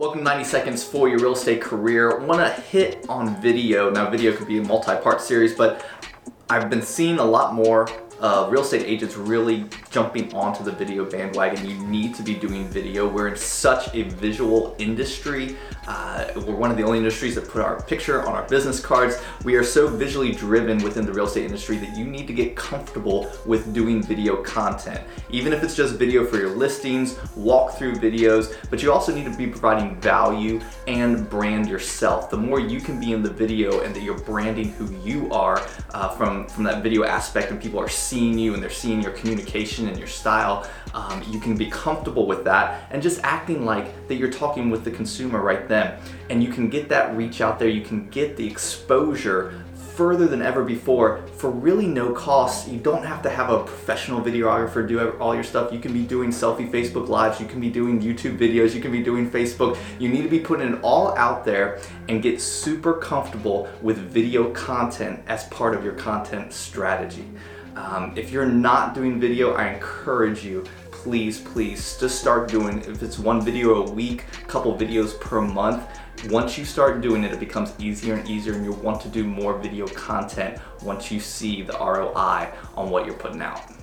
Welcome to 90 Seconds for Your Real Estate Career. Want to hit on video. Now, video could be a multi part series, but I've been seeing a lot more uh, real estate agents really jumping onto the video bandwagon. You need to be doing video. We're in such a visual industry. Uh, we're one of the only industries that put our picture on our business cards. We are so visually driven within the real estate industry that you need to get comfortable with doing video content. Even if it's just video for your listings, walkthrough videos, but you also need to be providing value and brand yourself. The more you can be in the video and that you're branding who you are uh, from, from that video aspect and people are seeing you and they're seeing your communication and your style, um, you can be comfortable with that and just acting like that you're talking with the consumer right then. And you can get that reach out there, you can get the exposure further than ever before for really no cost. You don't have to have a professional videographer do all your stuff. You can be doing selfie Facebook lives, you can be doing YouTube videos, you can be doing Facebook. You need to be putting it all out there and get super comfortable with video content as part of your content strategy. Um, if you're not doing video, I encourage you, please, please, just start doing, if it's one video a week, couple videos per month, once you start doing it, it becomes easier and easier and you'll want to do more video content once you see the ROI on what you're putting out.